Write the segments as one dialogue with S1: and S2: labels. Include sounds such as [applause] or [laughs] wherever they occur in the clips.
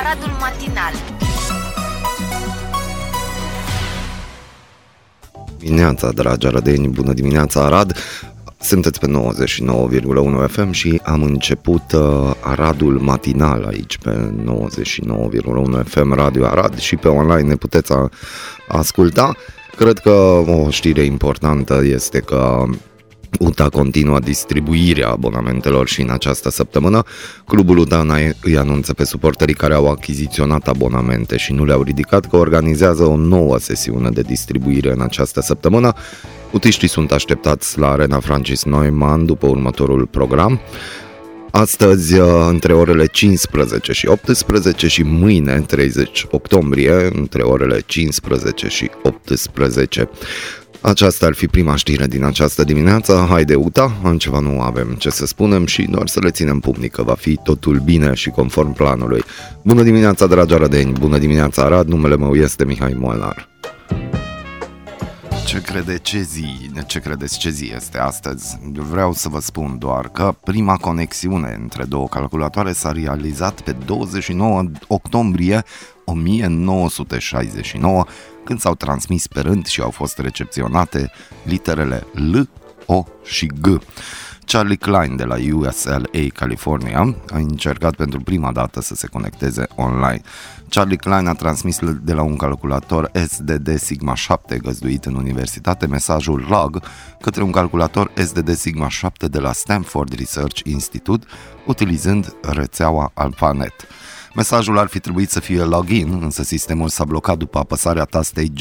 S1: Aradul Matinal
S2: Dimineața, dragi arădeni, bună dimineața Arad! Sunteți pe 99,1 FM și am început uh, Aradul matinal aici pe 99,1 FM Radio Arad și pe online ne puteți a, asculta. Cred că o știre importantă este că UTA continuă distribuirea abonamentelor și în această săptămână. Clubul UTA îi anunță pe suporterii care au achiziționat abonamente și nu le-au ridicat că organizează o nouă sesiune de distribuire în această săptămână. Utiștii sunt așteptați la Arena Francis Neumann după următorul program. Astăzi, uh, între orele 15 și 18 și mâine, 30 octombrie, între orele 15 și 18. Aceasta ar fi prima știre din această dimineață. Haide, Uta, altceva nu avem ce să spunem și doar să le ținem pumnic că va fi totul bine și conform planului. Bună dimineața, dragi arădeni, bună dimineața, Arad, numele meu este Mihai Molnar. Ce crede ce zi, ce credeți ce zi este astăzi? Vreau să vă spun doar că prima conexiune între două calculatoare s-a realizat pe 29 octombrie 1969, când s-au transmis pe rând și au fost recepționate literele L, O și G. Charlie Klein de la USLA California a încercat pentru prima dată să se conecteze online. Charlie Klein a transmis de la un calculator SDD Sigma 7 găzduit în universitate mesajul log către un calculator SDD Sigma 7 de la Stanford Research Institute utilizând rețeaua AlphaNet. Mesajul ar fi trebuit să fie login, însă sistemul s-a blocat după apăsarea tastei G.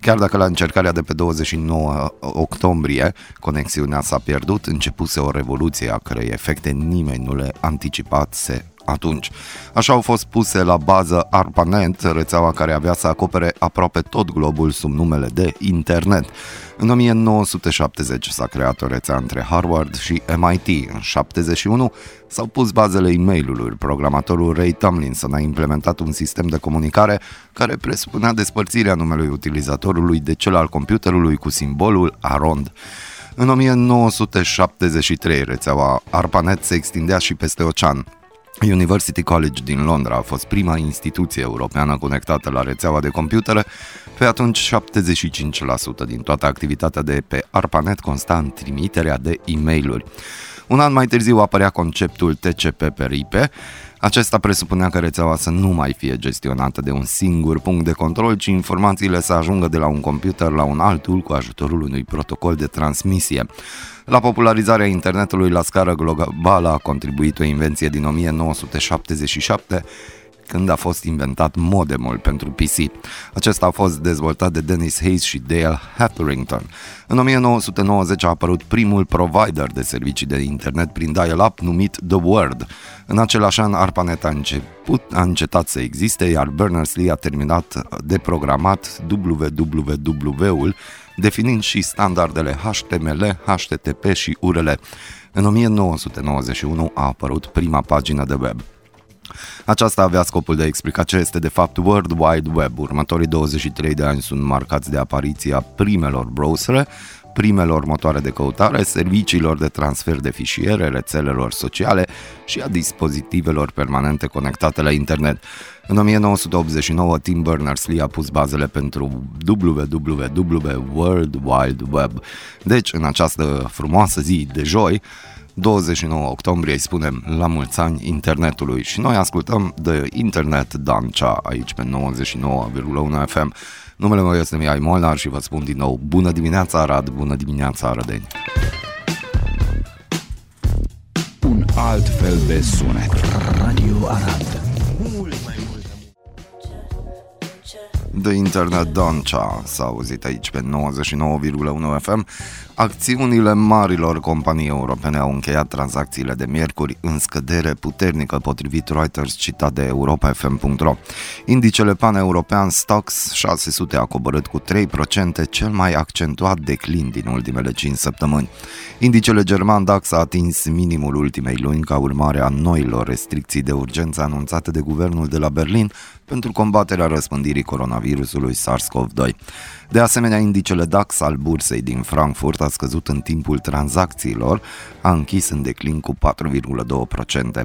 S2: Chiar dacă la încercarea de pe 29 octombrie conexiunea s-a pierdut, începuse o revoluție a cărei efecte nimeni nu le anticipase atunci. Așa au fost puse la bază ARPANET, rețeaua care avea să acopere aproape tot globul sub numele de Internet. În 1970 s-a creat o rețea între Harvard și MIT. În 71 s-au pus bazele e mail Programatorul Ray Tomlinson a implementat un sistem de comunicare care presupunea despărțirea numelui utilizatorului de cel al computerului cu simbolul AROND. În 1973, rețeaua ARPANET se extindea și peste ocean. University College din Londra a fost prima instituție europeană conectată la rețeaua de computere. Pe atunci, 75% din toată activitatea de pe ARPANET consta în trimiterea de e mail Un an mai târziu apărea conceptul TCP per IP, acesta presupunea că rețeaua să nu mai fie gestionată de un singur punct de control, ci informațiile să ajungă de la un computer la un altul cu ajutorul unui protocol de transmisie. La popularizarea internetului la scară globală a contribuit o invenție din 1977 când a fost inventat modemul pentru PC. Acesta a fost dezvoltat de Dennis Hayes și Dale Hetherington. În 1990 a apărut primul provider de servicii de internet prin dial-up numit The Word. În același an, ARPANET a, început, a încetat să existe, iar Berners-Lee a terminat de programat www-ul, definind și standardele HTML, HTTP și URL. În 1991 a apărut prima pagină de web. Aceasta avea scopul de a explica ce este de fapt World Wide Web. Următorii 23 de ani sunt marcați de apariția primelor browsere, primelor motoare de căutare, serviciilor de transfer de fișiere, rețelelor sociale și a dispozitivelor permanente conectate la internet. În 1989, Tim Berners-Lee a pus bazele pentru WWW World Wide Web. Deci, în această frumoasă zi de joi, 29 octombrie îi spunem la mulți ani internetului și noi ascultăm de Internet Dancea aici pe 99,1 FM. Numele meu este Mihai Molnar și vă spun din nou bună dimineața Arad, bună dimineața Arădeni.
S3: Un alt fel de sunet. Radio Arad.
S2: The Internet Dancea s-a auzit aici pe 99,1 FM Acțiunile marilor companii europene au încheiat tranzacțiile de miercuri în scădere puternică potrivit Reuters citat de europafm.ro. Indicele pan-european Stoxx 600 a coborât cu 3%, cel mai accentuat declin din ultimele 5 săptămâni. Indicele german DAX a atins minimul ultimei luni ca urmare a noilor restricții de urgență anunțate de guvernul de la Berlin pentru combaterea răspândirii coronavirusului SARS-CoV-2. De asemenea, indicele DAX al bursei din Frankfurt a scăzut în timpul tranzacțiilor, a închis în declin cu 4,2%.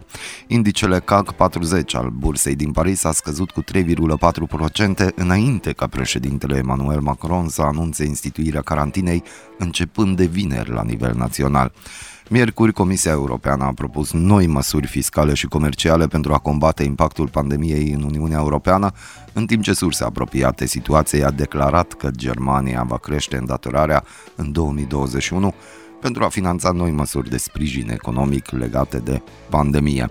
S2: Indicele CAC 40 al bursei din Paris a scăzut cu 3,4% înainte ca președintele Emmanuel Macron să anunțe instituirea carantinei începând de vineri la nivel național. Miercuri, Comisia Europeană a propus noi măsuri fiscale și comerciale pentru a combate impactul pandemiei în Uniunea Europeană, în timp ce surse apropiate situației a declarat că Germania va crește îndatorarea în 2021 pentru a finanța noi măsuri de sprijin economic legate de pandemie.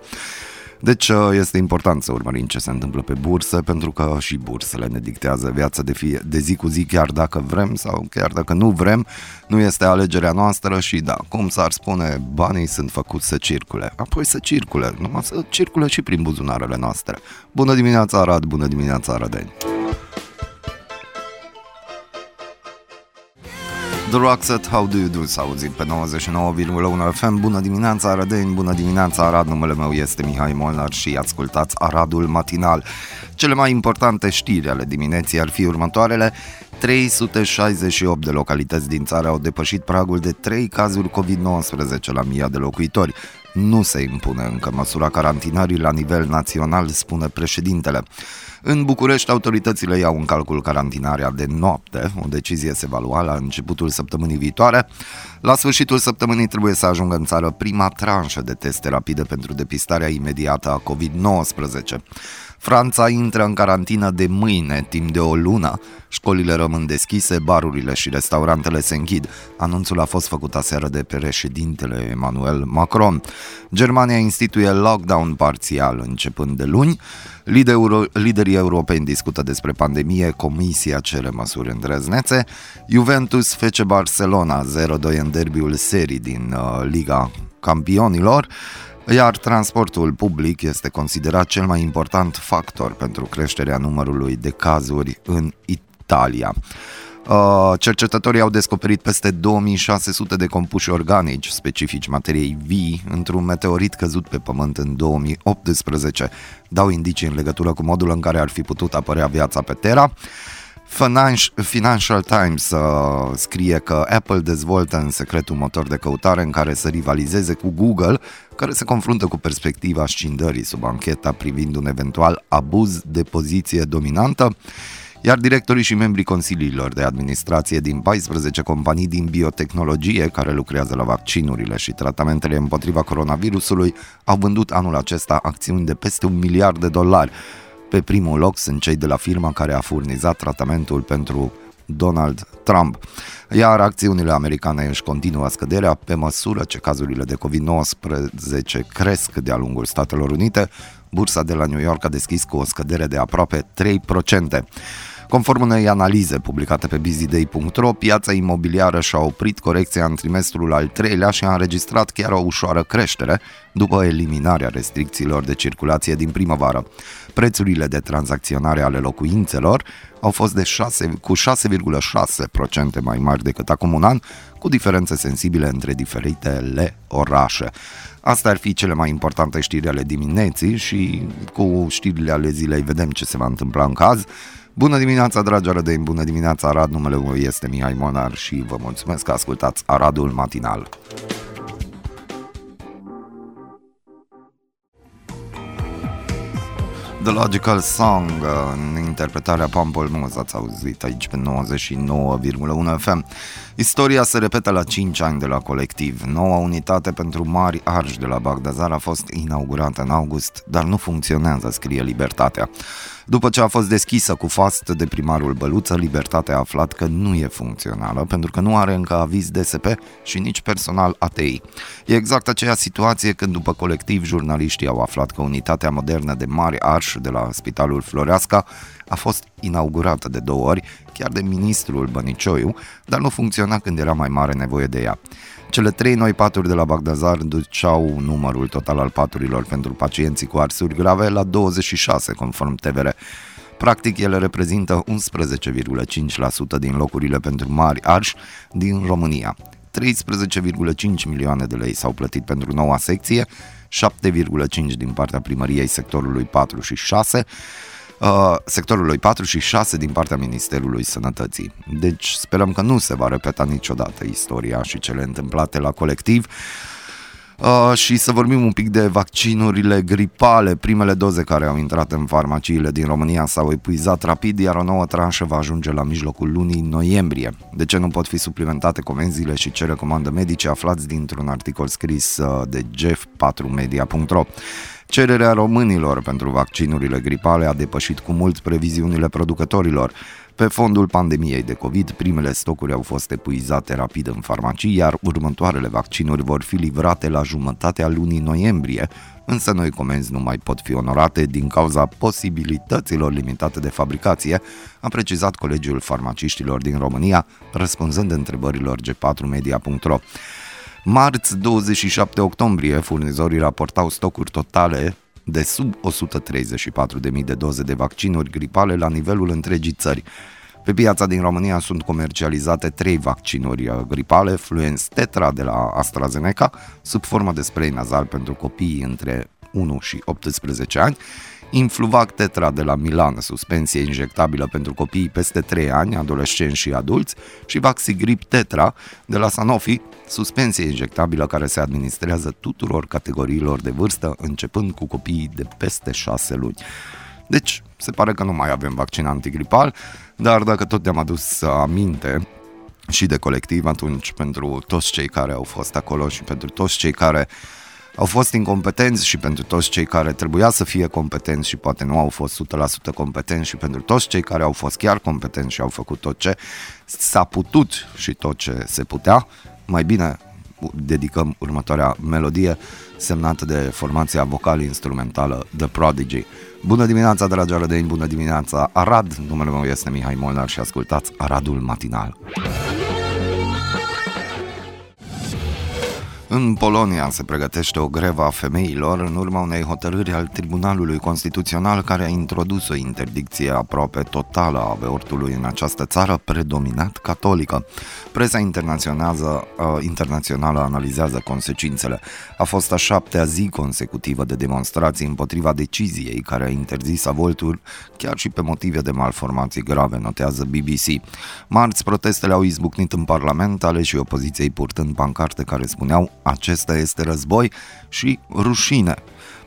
S2: Deci uh, este important să urmărim ce se întâmplă pe bursă, pentru că și bursele ne dictează viața de, fie, de zi cu zi, chiar dacă vrem sau chiar dacă nu vrem, nu este alegerea noastră și da, cum s-ar spune, banii sunt făcuți să circule. Apoi să circule, numai să circule și prin buzunarele noastre. Bună dimineața Arad, bună dimineața Arădeni! The Roxette, How Do You Do, s auzit pe 99,1 FM. Bună dimineața, Arădeni, bună dimineața, Arad. Numele meu este Mihai Molnar și ascultați Aradul Matinal. Cele mai importante știri ale dimineții ar fi următoarele. 368 de localități din țară au depășit pragul de 3 cazuri COVID-19 la mii de locuitori. Nu se impune încă măsura carantinării la nivel național, spune președintele. În București, autoritățile iau în calcul carantinarea de noapte. O decizie se va lua la începutul săptămânii viitoare. La sfârșitul săptămânii trebuie să ajungă în țară prima tranșă de teste rapide pentru depistarea imediată a COVID-19. Franța intră în carantină de mâine, timp de o lună. Școlile rămân deschise, barurile și restaurantele se închid. Anunțul a fost făcut aseară de președintele Emmanuel Macron. Germania instituie lockdown parțial începând de luni. Liderii europeni discută despre pandemie, Comisia cere măsuri îndrăznețe. Juventus fece Barcelona 0-2 în derbiul serii din uh, Liga Campionilor iar transportul public este considerat cel mai important factor pentru creșterea numărului de cazuri în Italia. Uh, cercetătorii au descoperit peste 2600 de compuși organici specifici materiei vii într-un meteorit căzut pe Pământ în 2018. Dau indicii în legătură cu modul în care ar fi putut apărea viața pe Terra. Financial Times uh, scrie că Apple dezvoltă în secret un motor de căutare în care să rivalizeze cu Google, care se confruntă cu perspectiva scindării sub ancheta privind un eventual abuz de poziție dominantă iar directorii și membrii consiliilor de administrație din 14 companii din biotehnologie care lucrează la vaccinurile și tratamentele împotriva coronavirusului au vândut anul acesta acțiuni de peste un miliard de dolari. Pe primul loc sunt cei de la firma care a furnizat tratamentul pentru Donald Trump. Iar acțiunile americane își continuă scăderea pe măsură ce cazurile de COVID-19 cresc de-a lungul Statelor Unite. Bursa de la New York a deschis cu o scădere de aproape 3%. Conform unei analize publicate pe busyday.ro, piața imobiliară și-a oprit corecția în trimestrul al treilea și a înregistrat chiar o ușoară creștere după eliminarea restricțiilor de circulație din primăvară. Prețurile de tranzacționare ale locuințelor au fost de 6, cu 6,6% mai mari decât acum un an, cu diferențe sensibile între diferitele orașe. Astea ar fi cele mai importante știri ale dimineții și cu știrile ale zilei vedem ce se va întâmpla în caz. Bună dimineața, dragi arădeni, bună dimineața, Arad, numele meu este Mihai Monar și vă mulțumesc că ascultați Aradul Matinal. The Logical Song în interpretarea Pamplemousse ați auzit aici pe 99,1 FM. Istoria se repetă la 5 ani de la colectiv. Noua unitate pentru mari arși de la Bagdazar a fost inaugurată în august, dar nu funcționează, scrie Libertatea. După ce a fost deschisă cu fast de primarul Băluță, Libertatea a aflat că nu e funcțională pentru că nu are încă aviz DSP și nici personal ATI. E exact aceea situație când după colectiv jurnaliștii au aflat că unitatea modernă de mari arși de la Spitalul Floreasca a fost inaugurată de două ori, chiar de ministrul Bănicioiu, dar nu funcționa când era mai mare nevoie de ea. Cele trei noi paturi de la Bagdazar duceau numărul total al paturilor pentru pacienții cu arsuri grave la 26, conform TVR. Practic, ele reprezintă 11,5% din locurile pentru mari arși din România. 13,5 milioane de lei s-au plătit pentru noua secție, 7,5 din partea primăriei sectorului 4 și 6, uh, sectorului 4 și 6 din partea Ministerului Sănătății. Deci sperăm că nu se va repeta niciodată istoria și cele întâmplate la colectiv. Uh, și să vorbim un pic de vaccinurile gripale. Primele doze care au intrat în farmaciile din România s-au epuizat rapid, iar o nouă tranșă va ajunge la mijlocul lunii noiembrie. De ce nu pot fi suplimentate comenzile și ce recomandă medici aflați dintr-un articol scris uh, de jeff4media.ro. Cererea românilor pentru vaccinurile gripale a depășit cu mult previziunile producătorilor. Pe fondul pandemiei de COVID, primele stocuri au fost epuizate rapid în farmacii, iar următoarele vaccinuri vor fi livrate la jumătatea lunii noiembrie, însă noi comenzi nu mai pot fi onorate din cauza posibilităților limitate de fabricație, a precizat Colegiul Farmaciștilor din România, răspunzând întrebărilor g4media.ro. Marți 27 octombrie, furnizorii raportau stocuri totale de sub 134.000 de doze de vaccinuri gripale la nivelul întregii țări. Pe piața din România sunt comercializate trei vaccinuri gripale, Fluens Tetra de la AstraZeneca, sub formă de spray nazal pentru copii între 1 și 18 ani, Influvac Tetra de la Milan, suspensie injectabilă pentru copii peste 3 ani, adolescenți și adulți, și Vaxigrip Tetra de la Sanofi, suspensie injectabilă care se administrează tuturor categoriilor de vârstă, începând cu copiii de peste 6 luni. Deci, se pare că nu mai avem vaccin antigripal, dar dacă tot te-am adus aminte și de colectiv, atunci pentru toți cei care au fost acolo și pentru toți cei care au fost incompetenți și pentru toți cei care trebuia să fie competenți și poate nu au fost 100% competenți și pentru toți cei care au fost chiar competenți și au făcut tot ce s-a putut și tot ce se putea, mai bine dedicăm următoarea melodie semnată de formația vocal-instrumentală The Prodigy. Bună dimineața, dragi arădeni, bună dimineața, Arad! Numele meu este Mihai Molnar și ascultați Aradul Matinal. În Polonia se pregătește o grevă a femeilor în urma unei hotărâri al Tribunalului Constituțional care a introdus o interdicție aproape totală a avortului în această țară predominat catolică. Presa internațională, uh, internațională analizează consecințele. A fost a șaptea zi consecutivă de demonstrații împotriva deciziei care a interzis avortul chiar și pe motive de malformații grave, notează BBC. Marți, protestele au izbucnit în Parlament, ale și opoziției purtând pancarte care spuneau acesta este război și rușine.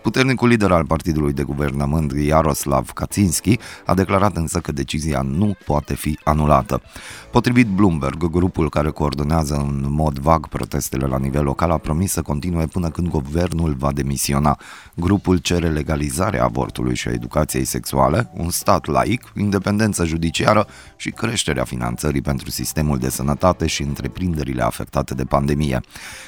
S2: Puternicul lider al partidului de guvernământ, Jaroslav Kaczynski, a declarat însă că decizia nu poate fi anulată. Potrivit Bloomberg, grupul care coordonează în mod vag protestele la nivel local a promis să continue până când guvernul va demisiona. Grupul cere legalizarea avortului și a educației sexuale, un stat laic, independență judiciară și creșterea finanțării pentru sistemul de sănătate și întreprinderile afectate de pandemie.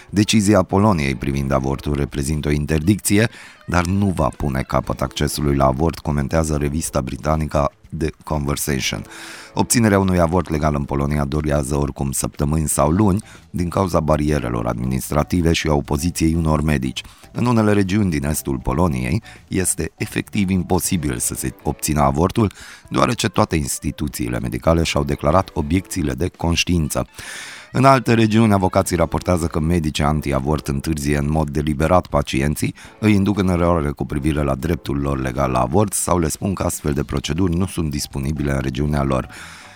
S2: Decizia Poloniei privind avortul reprezintă o interdicție, dar nu va pune capăt accesului la avort, comentează revista britanică The Conversation. Obținerea unui avort legal în Polonia durează oricum săptămâni sau luni din cauza barierelor administrative și a opoziției unor medici. În unele regiuni din estul Poloniei este efectiv imposibil să se obțină avortul, deoarece toate instituțiile medicale și-au declarat obiecțiile de conștiință. În alte regiuni, avocații raportează că medici anti-avort întârzie în mod deliberat pacienții, îi induc în eroare cu privire la dreptul lor legal la avort sau le spun că astfel de proceduri nu sunt disponibile în regiunea lor.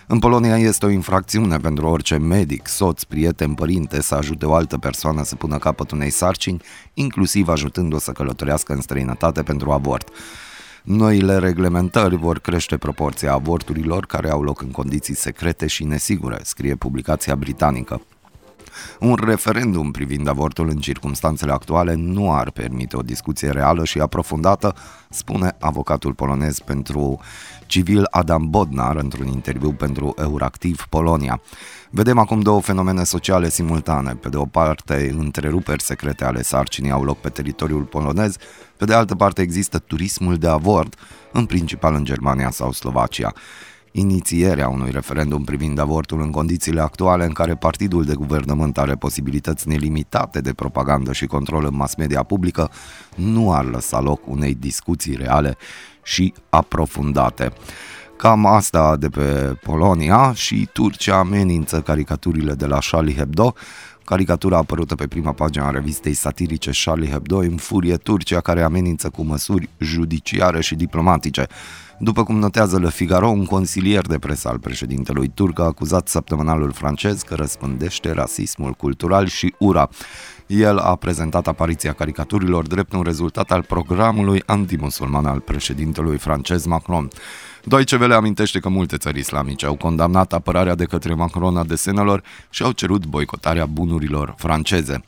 S2: În Polonia este o infracțiune pentru orice medic, soț, prieten, părinte să ajute o altă persoană să pună capăt unei sarcini, inclusiv ajutându-o să călătorească în străinătate pentru avort. Noile reglementări vor crește proporția avorturilor care au loc în condiții secrete și nesigure, scrie publicația britanică. Un referendum privind avortul în circunstanțele actuale nu ar permite o discuție reală și aprofundată, spune avocatul polonez pentru civil Adam Bodnar într-un interviu pentru Euractiv Polonia. Vedem acum două fenomene sociale simultane. Pe de o parte, întreruperi secrete ale sarcinii au loc pe teritoriul polonez, pe de altă parte există turismul de avort, în principal în Germania sau Slovacia inițierea unui referendum privind avortul în condițiile actuale în care partidul de guvernământ are posibilități nelimitate de propagandă și control în mass media publică, nu ar lăsa loc unei discuții reale și aprofundate. Cam asta de pe Polonia și Turcia amenință caricaturile de la Charlie Hebdo Caricatura apărută pe prima pagină a revistei satirice Charlie Hebdo înfurie Turcia care amenință cu măsuri judiciare și diplomatice. După cum notează Le Figaro, un consilier de presă al președintelui turc a acuzat săptămânalul francez că răspândește rasismul cultural și ura. El a prezentat apariția caricaturilor drept un rezultat al programului antimusulman al președintelui francez Macron. Deutsche Welle amintește că multe țări islamice au condamnat apărarea de către Macron a desenelor și au cerut boicotarea bunurilor franceze.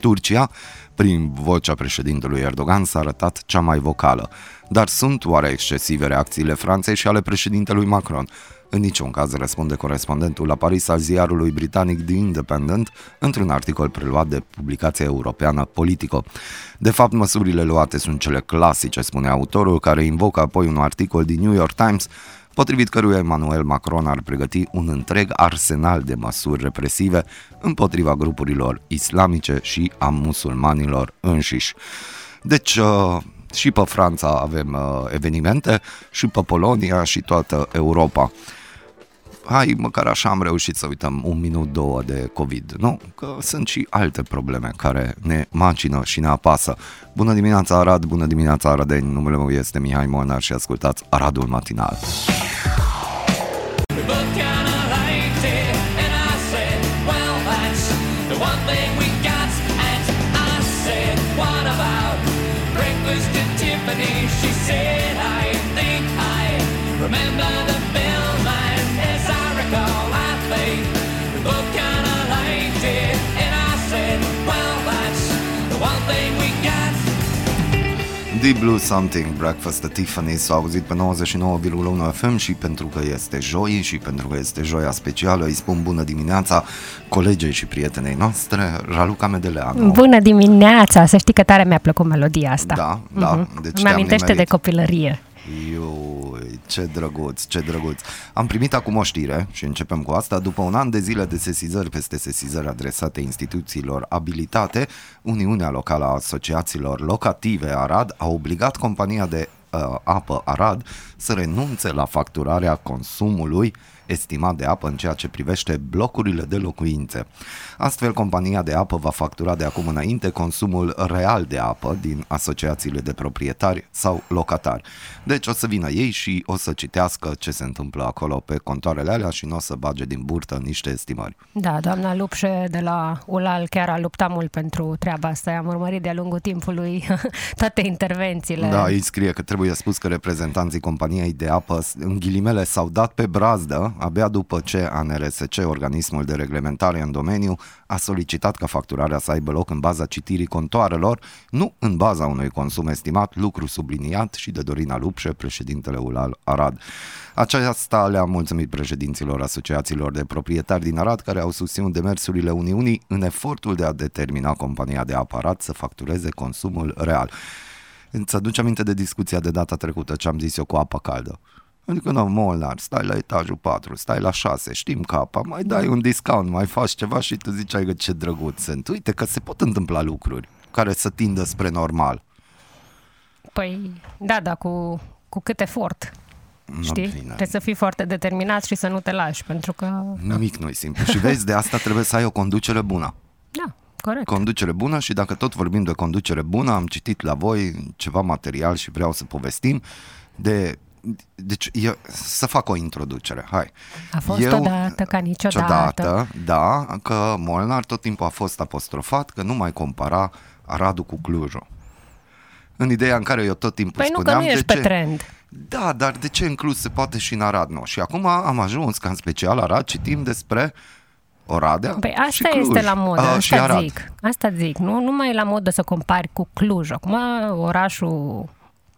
S2: Turcia, prin vocea președintelui Erdogan, s-a arătat cea mai vocală. Dar sunt oare excesive reacțiile Franței și ale președintelui Macron? În niciun caz răspunde corespondentul la Paris al ziarului britanic The Independent într-un articol preluat de publicația europeană Politico. De fapt, măsurile luate sunt cele clasice, spune autorul, care invocă apoi un articol din New York Times potrivit căruia Emmanuel Macron ar pregăti un întreg arsenal de măsuri represive împotriva grupurilor islamice și a musulmanilor înșiși. Deci, uh, și pe Franța avem uh, evenimente, și pe Polonia și toată Europa hai, măcar așa am reușit să uităm un minut, două de COVID, nu? Că sunt și alte probleme care ne macină și ne apasă. Bună dimineața Arad, bună dimineața Aradeni, numele meu este Mihai Molnar și ascultați Aradul Matinal. Deep Blue Something, Breakfast at Tiffany s-a auzit pe 99,1 FM și pentru că este joi și pentru că este joia specială îi spun bună dimineața colegei și prietenei noastre, Raluca Medeleanu.
S1: Bună dimineața, să știi că tare mi-a plăcut melodia asta.
S2: Da, da. Uh-huh.
S1: Deci Mi-amintește de copilărie.
S2: Eu, ce drăguț, ce drăguț. Am primit acum o știre și începem cu asta. După un an de zile de sesizări peste sesizări adresate instituțiilor abilitate, Uniunea Locală a Asociațiilor Locative Arad a obligat compania de uh, apă Arad să renunțe la facturarea consumului estimat de apă în ceea ce privește blocurile de locuințe. Astfel, compania de apă va factura de acum înainte consumul real de apă din asociațiile de proprietari sau locatari. Deci o să vină ei și o să citească ce se întâmplă acolo pe contoarele alea și nu o să bage din burtă niște estimări.
S1: Da, doamna Lupșe de la ULAL chiar a luptat mult pentru treaba asta. Am urmărit de-a lungul timpului [laughs] toate intervențiile.
S2: Da, îi scrie că trebuie spus că reprezentanții companiei de apă în ghilimele s-au dat pe brazdă abia după ce ANRSC, organismul de reglementare în domeniu, a solicitat ca facturarea să aibă loc în baza citirii contoarelor, nu în baza unui consum estimat, lucru subliniat și de Dorina Lupșe, președintele ULAL Arad. Aceasta le-a mulțumit președinților asociațiilor de proprietari din Arad care au susținut demersurile Uniunii în efortul de a determina compania de aparat să factureze consumul real. Îți aduce aminte de discuția de data trecută ce am zis eu cu apă caldă? Adică, nu, Molnar, stai la etajul 4, stai la 6, știm capa, mai dai un discount, mai faci ceva și tu ziceai că ce drăguț sunt. Uite că se pot întâmpla lucruri care să tindă spre normal.
S1: Păi, da, da, cu, cu cât efort. No, Știi? Bine. Trebuie să fii foarte determinat și să nu te lași, pentru că...
S2: Nimic nu-i simplu. Și vezi, de asta trebuie să ai o conducere bună.
S1: Da, corect.
S2: Conducere bună și dacă tot vorbim de conducere bună, am citit la voi ceva material și vreau să povestim de deci eu, să fac o introducere, hai.
S1: A fost eu, odată ca niciodată.
S2: Niciodată, da, că Molnar tot timpul a fost apostrofat că nu mai compara Aradul cu Clujul. În ideea în care eu tot timpul
S1: păi
S2: spuneam...
S1: nu, că nu ești
S2: de ce,
S1: pe trend.
S2: Da, dar de ce în Cluj se poate și în Arad nu? Și acum am ajuns ca în special Arad citim despre Oradea
S1: Păi asta
S2: și Cluj.
S1: este la modă,
S2: A,
S1: asta
S2: și Arad.
S1: zic. Asta zic, nu, nu mai e la modă să compari cu Cluj. Acum orașul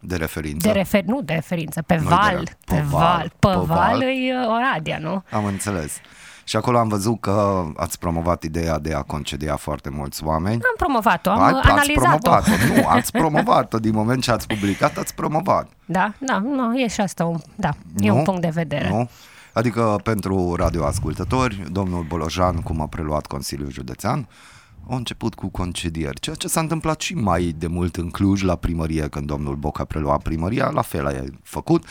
S2: de referință.
S1: de refer, nu de referință, pe
S2: Nu,
S1: val,
S2: de-
S1: pe
S2: pe
S1: val,
S2: val,
S1: pe
S2: pe
S1: val
S2: val.
S1: e uh, Oradea, nu?
S2: Am înțeles. Și acolo am văzut că ați promovat ideea de a concedia foarte mulți oameni.
S1: Am promovat-o, am
S2: Hai,
S1: uh,
S2: ați
S1: analizat-o.
S2: promovat-o. Nu, [laughs] ați promovat-o. Din moment ce ați publicat, ați promovat.
S1: Da, da, nu, e și asta un, da, e
S2: Nu?
S1: un punct de vedere.
S2: Nu? Adică pentru radioascultători, domnul Bolojan, cum a preluat Consiliul Județean, a început cu concedieri, ceea ce s-a întâmplat și mai de mult în Cluj la primărie, când domnul Boc a preluat primăria, la fel a făcut.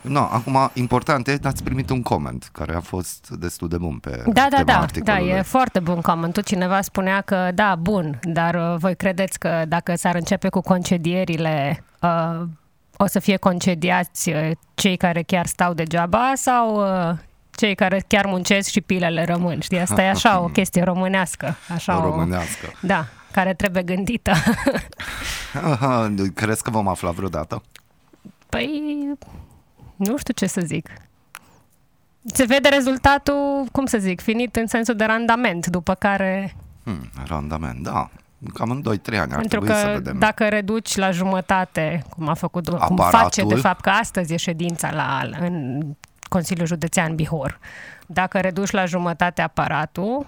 S2: No, acum, important e, ați primit un coment care a fost destul de bun pe
S1: Da, da,
S2: tema
S1: da, da,
S2: articolului.
S1: e foarte bun comentul. Cineva spunea că da, bun, dar uh, voi credeți că dacă s-ar începe cu concedierile, uh, o să fie concediați uh, cei care chiar stau degeaba sau uh, cei care chiar muncesc și pilele rămân? Știi, asta e așa o chestie românească. Așa
S2: O românească.
S1: Da, care trebuie gândită. [laughs]
S2: Aha, crezi că vom afla vreodată?
S1: Păi, nu știu ce să zic. Se vede rezultatul, cum să zic, finit în sensul de randament, după care
S2: Hmm, randament, da. Cam în 2-3 ani ar
S1: Pentru
S2: trebui să
S1: că
S2: vedem.
S1: dacă reduci la jumătate, cum a făcut, cum
S2: Aparatul.
S1: face de fapt, că astăzi e ședința la, în Consiliul Județean Bihor, dacă reduci la jumătate aparatul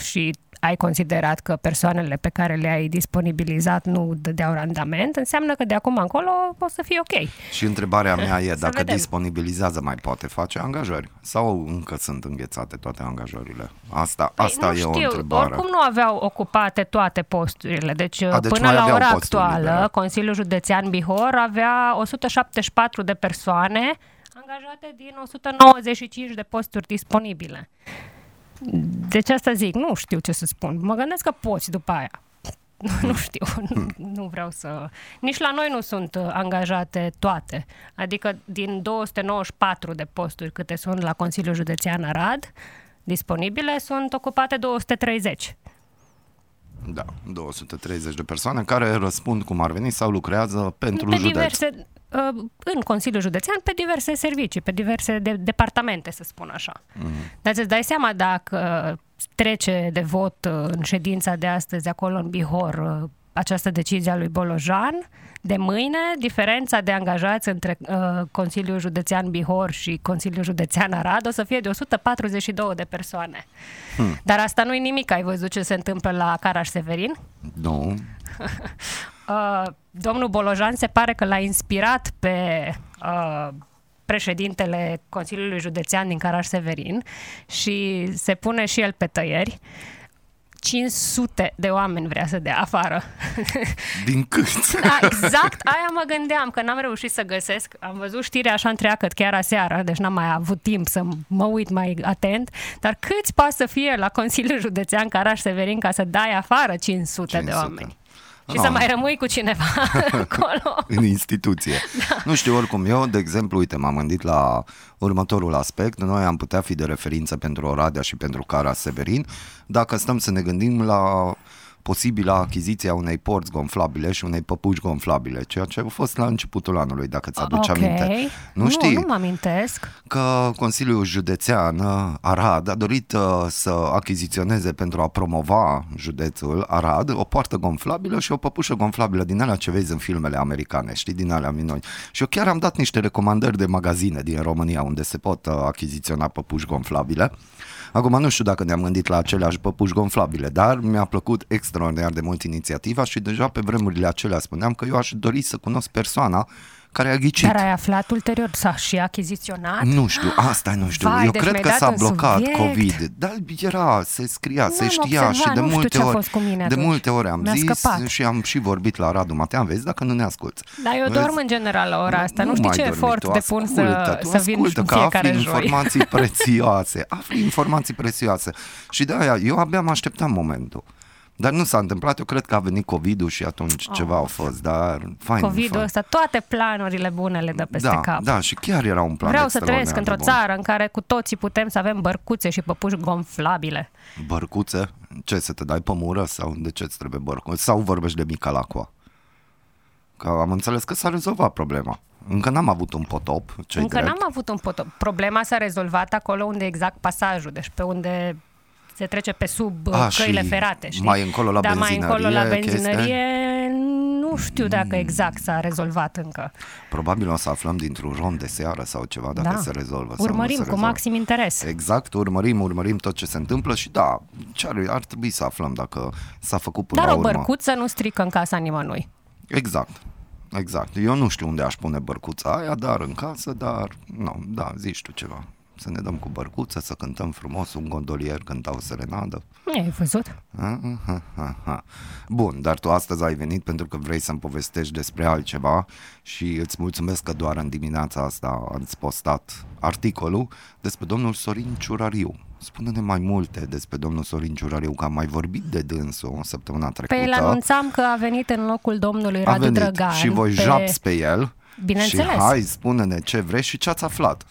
S1: și ai considerat că persoanele pe care le-ai disponibilizat nu dădeau randament, înseamnă că de acum încolo o să fie ok.
S2: Și întrebarea mea e
S1: Să
S2: dacă
S1: vedem.
S2: disponibilizează mai poate face angajări sau încă sunt înghețate toate angajările? Asta, asta
S1: Păi,
S2: e
S1: nu
S2: o
S1: știu,
S2: întrebare.
S1: Oricum nu aveau ocupate toate posturile. Deci,
S2: A, deci
S1: până
S2: mai
S1: la
S2: aveau
S1: ora
S2: posturi
S1: actuală,
S2: libere.
S1: Consiliul Județean Bihor avea 174 de persoane angajate din 195 de posturi disponibile. Deci asta zic, nu știu ce să spun. Mă gândesc că poți după aia. [laughs] Nu știu, nu, nu vreau să... Nici la noi nu sunt uh, angajate toate. Adică din 294 de posturi câte sunt la Consiliul Județean Arad, disponibile, sunt ocupate 230.
S2: Da, 230 de persoane care răspund cum ar veni sau lucrează pentru
S1: pe
S2: județ.
S1: diverse, uh, în Consiliul Județean, pe diverse servicii, pe diverse de, departamente, să spun așa.
S2: Mhm.
S1: Mm-hmm. Dar îți dai seama dacă trece de vot uh, în ședința de astăzi acolo în Bihor uh, această decizie a lui Bolojan, de mâine diferența de angajați între uh, Consiliul Județean Bihor și Consiliul Județean Arad o să fie de 142 de persoane. Hmm. Dar asta nu-i nimic. Ai văzut ce se întâmplă la Caraș Severin?
S2: Nu, [laughs]
S1: Uh, domnul Bolojan se pare că l-a inspirat pe uh, președintele Consiliului Județean din Caraș-Severin și se pune și el pe tăieri. 500 de oameni vrea să dea afară. [laughs]
S2: din cât?
S1: Da, exact aia mă gândeam, că n-am reușit să găsesc. Am văzut știrea așa întreagăt chiar aseară, deci n-am mai avut timp să mă uit mai atent. Dar câți poate să fie la Consiliul Județean Caraș-Severin ca să dai afară 500, 500. de
S2: 500.
S1: oameni? Și
S2: Ah.
S1: să mai rămâi cu cineva [laughs] acolo.
S2: în instituție. Da. Nu știu, oricum, eu, de exemplu, uite, m-am gândit la următorul aspect. Noi am putea fi de referință pentru Oradea și pentru Cara Severin dacă stăm să ne gândim la posibilă achiziția unei porți gonflabile și unei păpuși gonflabile, ceea ce a fost la începutul anului, dacă ți-aduci
S1: Ok.
S2: aminte. Nu,
S1: nu
S2: știi
S1: Nu mă amintesc.
S2: că Consiliul Județean uh, Arad a dorit uh, să achiziționeze pentru a promova județul Arad o poartă gonflabilă și o păpușă gonflabilă din alea ce vezi în filmele americane, știi, din alea minuni. Și eu chiar am dat niște recomandări de magazine din România unde se pot uh, achiziționa păpuși gonflabile. Acum nu știu dacă ne-am gândit la aceleași păpuși gonflabile, dar mi-a plăcut extraordinar de mult inițiativa și deja pe vremurile acelea spuneam că eu aș dori să cunosc persoana care a ghicit.
S1: Dar ai aflat ulterior, s-a și achiziționat?
S2: Nu știu, asta nu știu.
S1: Vai,
S2: Eu
S1: deci
S2: cred
S1: mi-ai
S2: că
S1: dat
S2: s-a
S1: un
S2: blocat
S1: subiect.
S2: COVID. Dar era, se scria, se
S1: N-am
S2: știa
S1: observat,
S2: și de
S1: nu știu
S2: multe
S1: ce a
S2: ori.
S1: fost cu mine
S2: de
S1: atunci.
S2: multe ori am
S1: Mi-a
S2: zis
S1: scăpat.
S2: și am și vorbit la Radu Matean, vezi dacă nu ne asculți.
S1: Dar eu
S2: Vezi?
S1: dorm în general la ora asta. Nu, știi
S2: mai
S1: ce
S2: dormi,
S1: efort
S2: tu
S1: depun să,
S2: ascultă, tu
S1: să vin
S2: ascultă,
S1: în
S2: că
S1: fiecare
S2: afli
S1: joi.
S2: informații [laughs] prețioase. Afli informații prețioase. Și de aia, eu abia mă așteptam momentul. Dar nu s-a întâmplat, eu cred că a venit COVID-ul și atunci
S1: Oh.
S2: ceva a fost, dar fain.
S1: COVID-ul
S2: fain.
S1: ăsta, toate planurile bune le dă peste
S2: da,
S1: cap.
S2: Da, și chiar era un plan
S1: Vreau să trăiesc
S2: extraordinar
S1: într-o
S2: de bun.
S1: țară în care cu toții putem să avem bărcuțe și păpuși gonflabile.
S2: Bărcuțe? Ce, să te dai pe mură sau de ce îți trebuie bărcuțe? Sau vorbești de Micalacua? Că am înțeles că s-a rezolvat problema. Încă n-am avut un potop, ce
S1: Încă
S2: drept.
S1: n-am avut un potop. Problema s-a rezolvat acolo unde e exact pasajul, deci pe unde se trece pe sub
S2: A,
S1: A, căile
S2: și
S1: ferate, știi?
S2: mai încolo la
S1: Dar mai încolo la
S2: benzinărie, chestia?
S1: benzinărie nu știu dacă exact s-a rezolvat încă.
S2: Probabil o să aflăm dintr-un rond de seară sau ceva dacă
S1: da.
S2: se rezolvă sau nu
S1: Urmărim
S2: se
S1: cu
S2: rezolvă.
S1: maxim interes.
S2: Exact, urmărim, urmărim tot ce se întâmplă și da, ce ar, ar trebui să aflăm dacă s-a făcut până
S1: Dar
S2: la
S1: o
S2: urmă.
S1: bărcuță nu strică în casa nimănui.
S2: Exact. Exact. Eu nu știu unde aș pune bărcuța aia, dar în casă, dar nu, da, zici tu ceva. Să ne dăm cu bărcuță, să cântăm frumos, un gondolier cânta o serenadă.
S1: Ai văzut?
S2: Ha, ha, ha, ha. Bun, dar tu astăzi ai venit pentru că vrei să-mi povestești despre altceva și îți mulțumesc că doar în dimineața asta ați postat articolul despre domnul Sorin Ciurariu. Spune-ne mai multe despre domnul Sorin Ciurariu, că am mai vorbit de dânsul săptămâna trecută.
S1: Pe el anunțam că a venit în locul domnului
S2: a
S1: Radu
S2: venit
S1: Drăgan.
S2: și voi
S1: pe...
S2: japs pe el.
S1: Bineînțeles.
S2: Și hai, spune-ne ce vrei și ce ați aflat.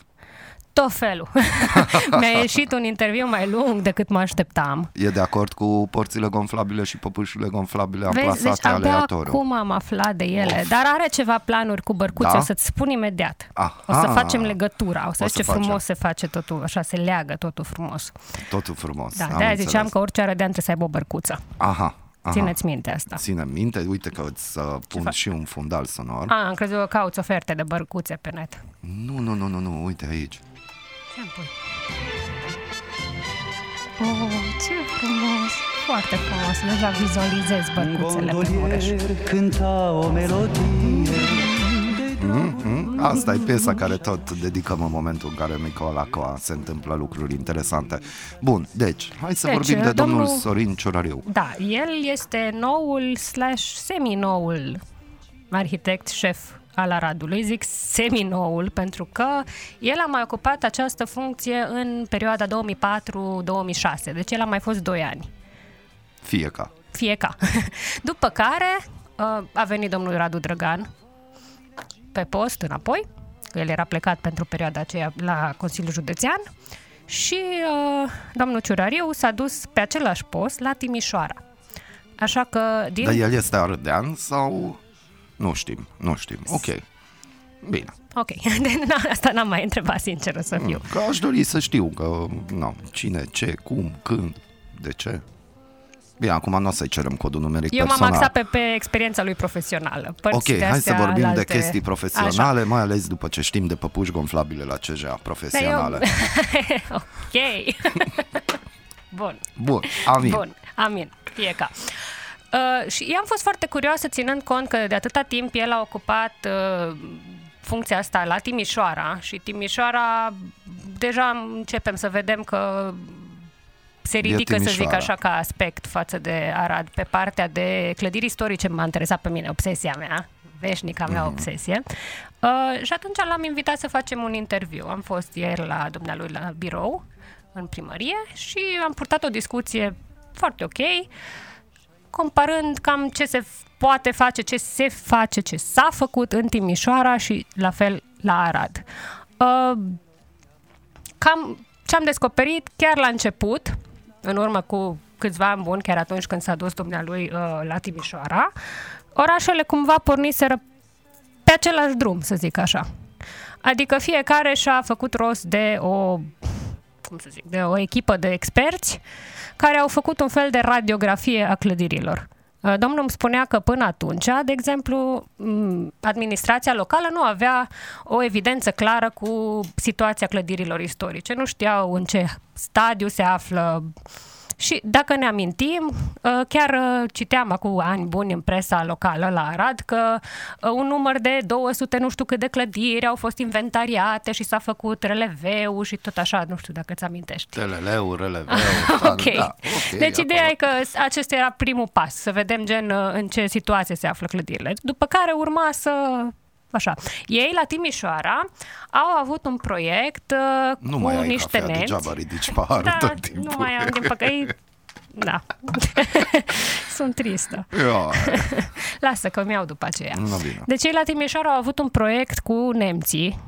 S1: Tot felul. [laughs] Mi-a ieșit un interviu mai lung decât mă așteptam.
S2: E de acord cu porțile gonflabile și păpușile gonflabile
S1: Vezi,
S2: amplasate
S1: deci abia
S2: aleatoriu.
S1: acum am aflat de ele,
S2: Of.
S1: dar are ceva planuri cu bărcuțe,
S2: Da?
S1: o să-ți spun imediat.
S2: Aha.
S1: O să facem legătura, o să
S2: O
S1: vezi
S2: să
S1: ce frumos
S2: facem.
S1: se face totul, așa se leagă totul frumos.
S2: Totul frumos.
S1: Da,
S2: am
S1: de-aia
S2: înțeles.
S1: ziceam că orice arădean trebuie să aibă o bărcuță.
S2: Aha, aha.
S1: Țineți minte asta.
S2: Ține minte, uite că îți uh, pun
S1: fac?
S2: și un fundal sonor.
S1: A, am crezut că cauți oferte de bărcuțe pe net.
S2: Nu, nu, nu, nu, nu, uite aici.
S1: Ce-mi pui? Oh, ce frumos! Foarte frumos! Deja vizualizez bărcuțele pe Mureș.
S4: cânta o melodie
S2: Mm? Asta e piesa care tot dedicăm în momentul în care Nicola Coa se întâmplă lucruri interesante. Bun, deci, hai să
S1: Deci,
S2: vorbim de
S1: domnul-
S2: domnul Sorin Ciorariu.
S1: Da, el este noul slash semi-noul arhitect șef al Aradului, zic semi-noul, pentru că el a mai ocupat această funcție în perioada 2004-2006, deci el a mai fost 2 ani.
S2: Fie ca.
S1: fie ca. [laughs] După care uh, a venit domnul Radu Drăgan pe post înapoi, că el era plecat pentru perioada aceea la Consiliul Județean și uh, domnul Ciurariu s-a dus pe același post la Timișoara. Așa că din...
S2: Dar el este ardean sau... Nu știm, nu știm. Ok. Bine.
S1: Ok, [laughs] de, na, asta n-am mai întrebat sinceră să fiu.
S2: Că aș dori să știu că, nu, cine, ce, cum, când, de ce. Bine, acum nu o să-i cerem codul numeric
S1: Eu m-am
S2: personal.
S1: axat pe, pe experiența lui profesională. Părți
S2: Ok,
S1: de
S2: hai să
S1: astea
S2: vorbim de
S1: alte-
S2: chestii
S1: Așa.
S2: profesionale, mai ales după ce știm de păpuși gonflabile la CJA profesionale. [laughs]
S1: ok. [laughs] Bun.
S2: Bun, amin.
S1: Bun, amin. Fie ca. Uh, și i-am fost foarte curioasă, ținând cont că de atâta timp el a ocupat uh, funcția asta la Timișoara și Timișoara deja începem să vedem că se ridică, să zic
S2: Timișoara.
S1: așa, ca aspect față de Arad. Pe partea de clădiri istorice m-a interesat pe mine, obsesia mea, veșnica mea obsesie. Uh, și atunci l-am invitat să facem un interviu. Am fost ieri la dumnealui la birou, în primărie, și am purtat o discuție foarte ok, comparând cam ce se f- poate face, ce se face, ce s-a făcut în Timișoara și la fel la Arad. Uh, cam ce am descoperit chiar la început, în urmă cu câțiva ani buni, chiar atunci când s-a dus dumnealui uh, la Timișoara, orașele cumva porniseră pe același drum, să zic așa. Adică fiecare și-a făcut rost de o, cum să zic, de o echipă de experți care au făcut un fel de radiografie a clădirilor. Uh, Domnul îmi spunea că până atunci, de exemplu, m, administrația locală nu avea o evidență clară cu situația clădirilor istorice. Nu știau în ce stadiu se află și dacă ne amintim, uh, chiar uh, citeam acum ani buni în presa locală la Arad că uh, un număr de 200 nu știu cât de clădiri au fost inventariate și s-a făcut releveu și tot așa, nu știu dacă ți amintești.
S2: Teleleu, releveu. [laughs]
S1: Ok.
S2: Da, ok,
S1: deci ideea
S2: acolo.
S1: e că s- acesta era primul pas, să vedem gen uh, în ce situație se află clădirile. După care urma să Așa. Ei la Timișoara au avut un proiect uh,
S2: Nu
S1: cu
S2: mai ai
S1: niște
S2: cafea,
S1: nemți.
S2: degeaba ridici paharul
S1: Da,
S2: tot timpul.
S1: nu mai am, din păcate. Da. [laughs] Sunt tristă.
S2: Ia, [laughs]
S1: Lasă că mi-au după aceea.
S2: Nu bine.
S1: Deci ei la Timișoara au avut un proiect cu nemții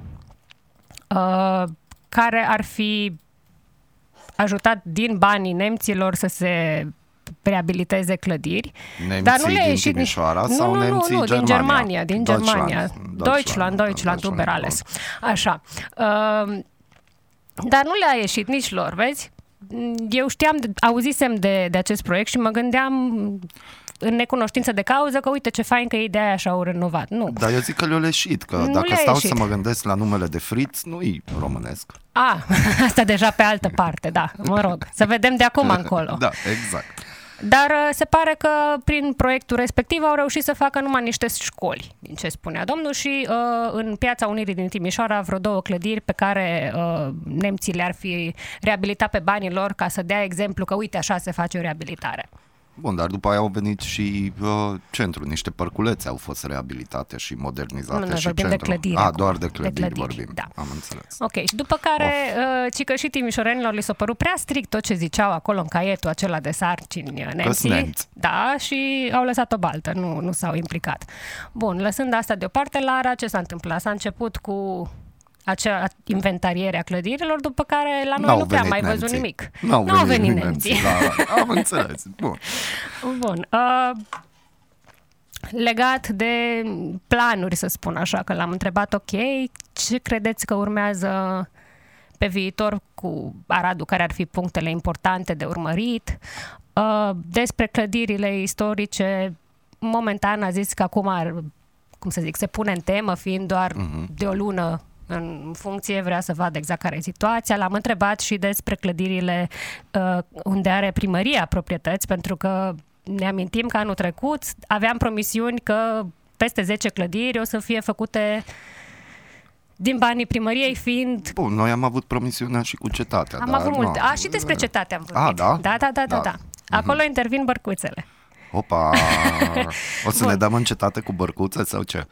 S1: uh, care ar fi ajutat din banii nemților să se reabiliteze clădiri.
S2: Nemții
S1: dar nu le-a
S2: din
S1: ieșit
S2: Timișoara
S1: nici...
S2: sau
S1: nu, nu,
S2: nemții
S1: nu, din
S2: Germania?
S1: Germania, din
S2: Deutschland.
S1: Germania.
S2: Deutschland,
S1: Deutschland, Deutschland,
S2: Deutschland,
S1: über alles. Așa. Uh, dar nu le-a ieșit nici lor, vezi? Eu știam, auzisem de, de acest proiect și mă gândeam în necunoștință de cauză că uite ce fain că ei de aia și-au renovat. Nu.
S2: Dar eu zic că le-a leșit, că
S1: Nu
S2: dacă
S1: le-a
S2: stau
S1: ieșit.
S2: să mă gândesc la numele de Fritz, nu-i românesc.
S1: A, [laughs] asta deja pe altă parte, da, mă rog. Să vedem de acum încolo. [laughs]
S2: Da, exact.
S1: Dar uh, se pare că prin proiectul respectiv au reușit să facă numai niște școli, din ce spunea domnul, și uh, în Piața Unirii din Timișoara vreo două clădiri pe care uh, nemții le-ar fi reabilitat pe banii lor ca să dea exemplu că uite așa se face o reabilitare.
S2: Bun, dar după aia au venit și uh, centru, niște părculețe au fost reabilitate și modernizate.
S1: Nu, noi
S2: și
S1: vorbim de
S2: centru.
S1: clădiri
S2: A,
S1: acum.
S2: doar de
S1: De
S2: clădiri,
S1: clădiri,
S2: vorbim.
S1: da.
S2: Am înțeles.
S1: Ok, și după care, uh, ci că și timișorenilor li s-a părut prea strict tot ce ziceau acolo în caietul acela de sarcini uh, nemții.
S2: nemți.
S1: Da, și au lăsat o baltă, nu, nu s-au implicat. Bun, lăsând asta deoparte, Lara, ce s-a întâmplat? S-a început cu acea inventariere a clădirilor, după care la noi
S2: N-au
S1: nu prea am
S2: venit
S1: mai văzut
S2: nemții.
S1: nimic.
S2: N-au
S1: N-au
S2: venit,
S1: venit
S2: nemții.
S1: nemții.
S2: Da, am înțeles. Bun. [laughs]
S1: Bun. Uh, legat de planuri, să spun așa, că l-am întrebat, ok, ce credeți că urmează pe viitor cu Aradul, care ar fi punctele importante de urmărit? Uh, despre clădirile istorice, momentan a zis că acum ar, cum să zic, se pune în temă, fiind doar uh-huh. de o lună în funcție, vrea să vadă exact care e situația. L-am întrebat și despre clădirile uh, unde are primăria proprietăți, pentru că ne amintim că anul trecut aveam promisiuni că peste 10 clădiri o să fie făcute din banii primăriei, fiind
S2: Bun, noi am avut promisiunea și cu cetatea.
S1: am
S2: dar
S1: avut
S2: nu
S1: multe. A, și despre cetate am vorbit.
S2: A, da?
S1: Da, da, da, da.
S2: Da.
S1: da. Acolo intervin bărcuțele.
S2: Opa! [laughs] O să
S1: Bun.
S2: ne dăm în cetate cu bărcuțe sau ce?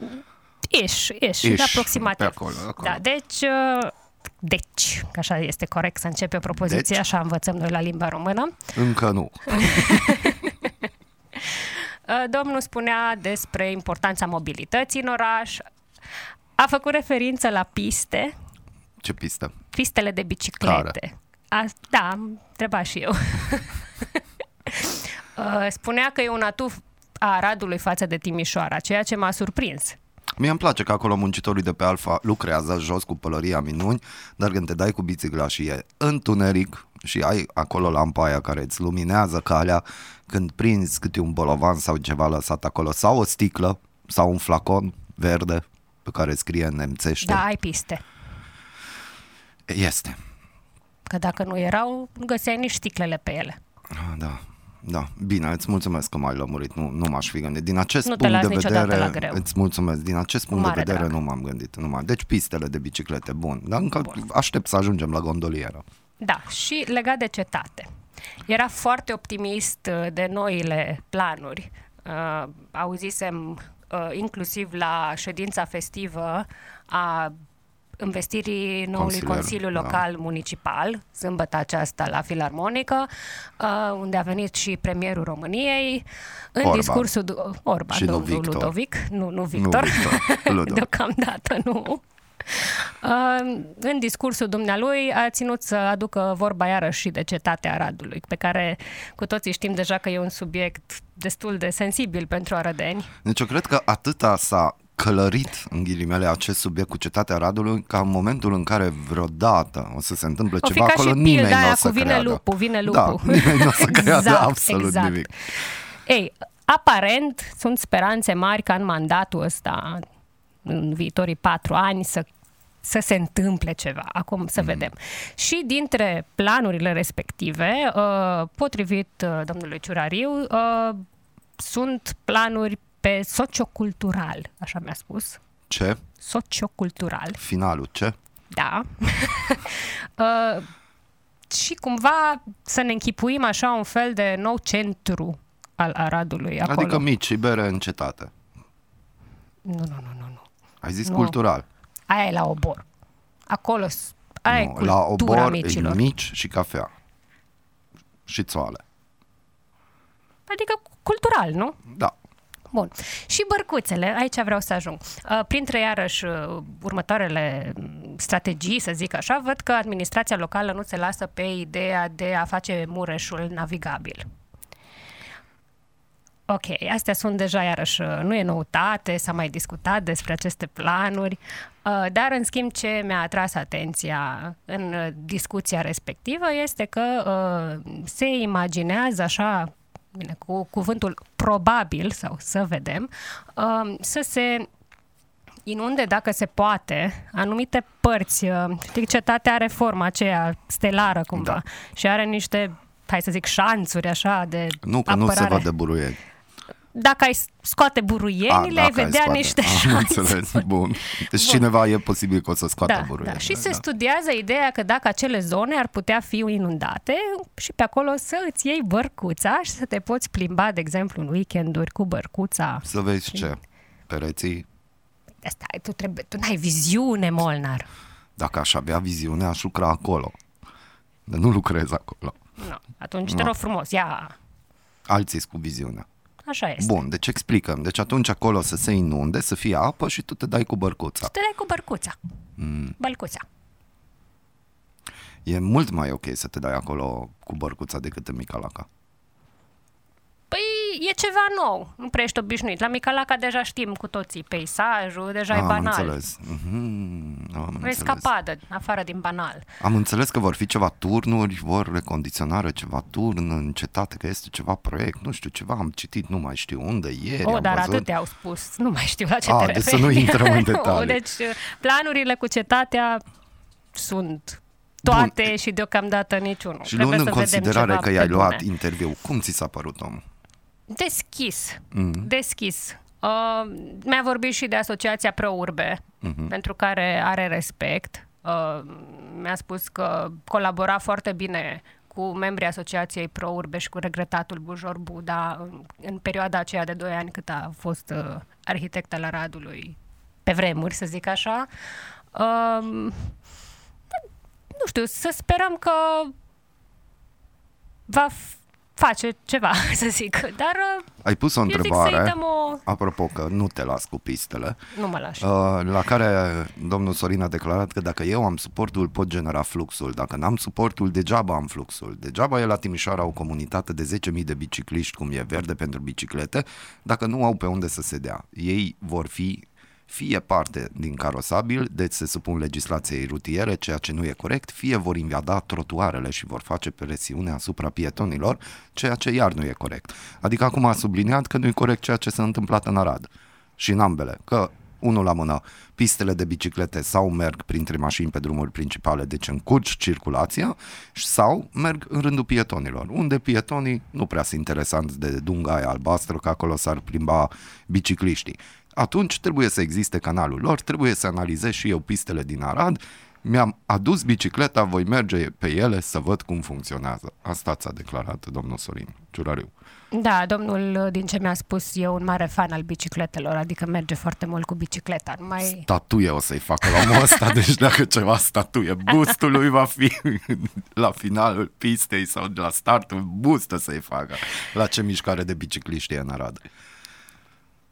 S1: Iș, iș,
S2: Iș,
S1: aproximativ.
S2: pe acolo, acolo.
S1: Da, deci, uh, deci, că așa este corect să începe o propoziție,
S2: Deci?
S1: așa învățăm noi la limba română.
S2: Încă nu. [laughs]
S1: Uh, Domnul spunea despre importanța mobilității în oraș, a făcut referință la piste,
S2: Ce pistă?
S1: pistele de biciclete. A, da, am întrebat și eu. [laughs] Uh, Spunea că e un atu a Aradului față de Timișoara, ceea ce m-a surprins.
S2: Mie îmi place că acolo muncitorii de pe Alfa lucrează jos cu pălăria minuni, dar când te dai cu bicicla și e întuneric și ai acolo lampa aia care îți luminează calea, când prinzi câte un bolovan sau ceva lăsat acolo, sau o sticlă, sau un flacon verde pe care scrie în nemțește,
S1: Da, ai piste.
S2: este.
S1: Că dacă nu erau, nu găseai nici sticlele pe ele.
S2: Ah, Da, da. Bine, îți mulțumesc că m-ai lămurit. Nu, nu m-aș fi gândit. Din acest
S1: Nu te
S2: punct
S1: las
S2: de
S1: niciodată
S2: vedere,
S1: la greu.
S2: îți mulțumesc. Din acest punct
S1: mare
S2: de vedere
S1: drag.
S2: nu m-am gândit. Nu m-am. Deci pistele de biciclete, bun. Dar încă aștept să ajungem la gondolieră.
S1: Da, și legat de cetate. Era foarte optimist uh, de noile planuri. Uh, auzisem uh, inclusiv la ședința festivă a investirii noului
S2: Consilier,
S1: Consiliu
S2: da.
S1: Local Municipal, sâmbătă aceasta la Filarmonică, uh, unde a venit și premierul României. În
S2: Orban.
S1: discursul... du- Orban,
S2: Și nu
S1: domnul
S2: Victor.
S1: Ludovic. Nu, nu Victor.
S2: Victor, Ludo. [laughs]
S1: Deocamdată nu. Uh, în discursul dumnealui a ținut să aducă vorba iarăși și de cetatea Aradului, pe care cu toții știm deja că e un subiect destul de sensibil pentru arădeni.
S2: Deci eu cred că atâta s-a călărit, în ghilimele, acest subiect cu cetatea Radului, ca în momentul în care vreodată o să se întâmple
S1: O fi
S2: ceva
S1: ca
S2: acolo,
S1: și
S2: nimeni
S1: pilda
S2: nu o
S1: aia
S2: să
S1: cu vine
S2: creadă.
S1: lupul, vine
S2: Da,
S1: lupul. [laughs]
S2: nimeni nu o să creadă
S1: Exact,
S2: absolut
S1: exact.
S2: nimic.
S1: Ei, aparent sunt speranțe mari ca în mandatul ăsta, în viitorii patru ani, să să se întâmple ceva. Acum să vedem. Și dintre planurile respective, uh, potrivit uh, domnului Ciurariu, uh, sunt planuri pe sociocultural, așa mi-a spus.
S2: Ce?
S1: Sociocultural,
S2: Finalul, ce?
S1: da. [laughs] uh, și cumva să ne închipuim așa un fel de nou centru al Aradului acolo.
S2: Adică mici și bere în cetate.
S1: Nu, nu, nu, nu, nu.
S2: Ai zis
S1: Nu.
S2: cultural.
S1: Aia e la obor. Acolo s- aia e
S2: Nu,
S1: cultura
S2: la obor
S1: micilor.
S2: e mici și cafea. Și țoale.
S1: Adică cultural, nu?
S2: Da.
S1: Bun. Și bărcuțele, aici vreau să ajung. Uh, Printre, iarăși, uh, următoarele mm, strategii, să zic așa, văd că administrația locală nu se lasă pe ideea de a face Mureșul navigabil. Ok, astea sunt deja, iarăși, uh, nu e noutate, s-a mai discutat despre aceste planuri, uh, dar, în schimb, ce mi-a atras atenția în uh, discuția respectivă este că uh, se imaginează așa, bine, cu cuvântul probabil, sau să vedem, uh, să se inunde, dacă se poate, anumite părți. uh, Știi, cetatea are forma aceea stelară, cumva,
S2: Da.
S1: și are niște hai să zic, șanțuri așa de
S2: Nu, că
S1: apărare.
S2: nu se văd de buruieni.
S1: Dacă ai scoate buruienile, ai
S2: dacă ai
S1: vedea
S2: scoate.
S1: niște
S2: Am
S1: șanțuri.
S2: înțeles, bun. Deci cineva e posibil că o să scoată
S1: Da,
S2: buruienile.
S1: da. Și se
S2: da.
S1: studiază ideea că dacă acele zone ar putea fi inundate și pe acolo să îți iei bărcuța și să te poți plimba, de exemplu, în weekenduri cu bărcuța.
S2: Să vezi ce. Pereții,
S1: Asta, tu, trebuie, tu n-ai viziune, Molnar.
S2: dacă aș avea viziune, aș lucra acolo. Dar nu lucrez acolo.
S1: Nu. Atunci te
S2: Nu.
S1: rog frumos, ia,
S2: Alții cu viziunea.
S1: Așa este.
S2: Bun, deci explicăm. Deci atunci acolo să se inunde, să fie apă și tu te dai cu bărcuța.
S1: Să te dai cu bărcuța.
S2: Mm.
S1: Bălcuța.
S2: E mult mai ok să te dai acolo cu bărcuța decât în Micalaca.
S1: Păi e ceva nou, nu prea ești obișnuit. La Micalaca deja știm cu toții peisajul, deja e
S2: am
S1: banal.
S2: înțeles. Mhm, am
S1: O
S2: înțeles.
S1: escapadă, afară din banal.
S2: Am înțeles că vor fi ceva turnuri, vor recondiționare ceva turn în cetate, că este ceva proiect, nu știu, ceva am citit, nu mai știu unde, ieri
S1: O,
S2: am
S1: dar
S2: văzut.
S1: atâtea au spus, nu mai știu la ce
S2: A,
S1: te
S2: deci să
S1: referi.
S2: nu intrăm în
S1: Nu, [laughs]
S2: detalii.
S1: deci planurile cu cetatea sunt toate
S2: Bun.
S1: și deocamdată niciunul.
S2: Și
S1: Trebuie
S2: luând în
S1: să vedem
S2: considerare
S1: ceva
S2: că i-ai
S1: pe
S2: luat
S1: bune.
S2: interviu, cum ți s-a părut om?
S1: Deschis,
S2: Mm.
S1: deschis. Uh, mi-a vorbit și de Asociația Pro-Urbe,
S2: Mhm.
S1: pentru care are respect. Uh, mi-a spus că colabora foarte bine cu membrii Asociației Pro-Urbe și cu regretatul Bujor Buda în, în perioada aceea de 2 ani cât a fost uh, arhitect al Aradului pe vremuri, să zic așa. Uh, nu știu, să sperăm că va f- face ceva, [laughs] să zic. Dar uh,
S2: Ai pus o
S1: eu zic
S2: întrebare,
S1: să-i dăm o...
S2: apropo că nu te las cu pistele,
S1: Nu mă lași.
S2: uh, la care domnul Sorin a declarat că dacă eu am suportul, pot genera fluxul. Dacă n-am suportul, degeaba am fluxul. Degeaba e la Timișoara o comunitate de 10.000 de bicicliști, cum e verde pentru biciclete, dacă nu au pe unde să se dea. Ei vor fi fie parte din carosabil, deci se supun legislației rutiere, ceea ce nu e corect, fie vor invada trotuarele și vor face presiune asupra pietonilor, ceea ce iar nu e corect. Adică acum a subliniat că nu e corect ceea ce s-a întâmplat în Arad și în ambele, că unul la mână, pistele de biciclete sau merg printre mașini pe drumuri principale, deci încurci circulația, sau merg în rândul pietonilor, unde pietonii nu prea sunt interesanți de dunga aia albastră, că acolo s-ar plimba bicicliștii. Atunci trebuie să existe canalul lor, trebuie să analizez și eu pistele din Arad, mi-am adus bicicleta, voi merge pe ele să văd cum funcționează. Asta ți-a declarat domnul Sorin Ciurariu.
S1: Da, domnul, din ce mi-a spus, e un mare fan al bicicletelor, adică merge foarte mult cu bicicleta. Nu mai...
S2: Statuie o să-i facă la omul ăsta, deci dacă ceva statuie, bustul lui va fi [laughs] la finalul pistei sau de la startul, bust o să-i facă. La ce mișcare de bicicliști e în Arad?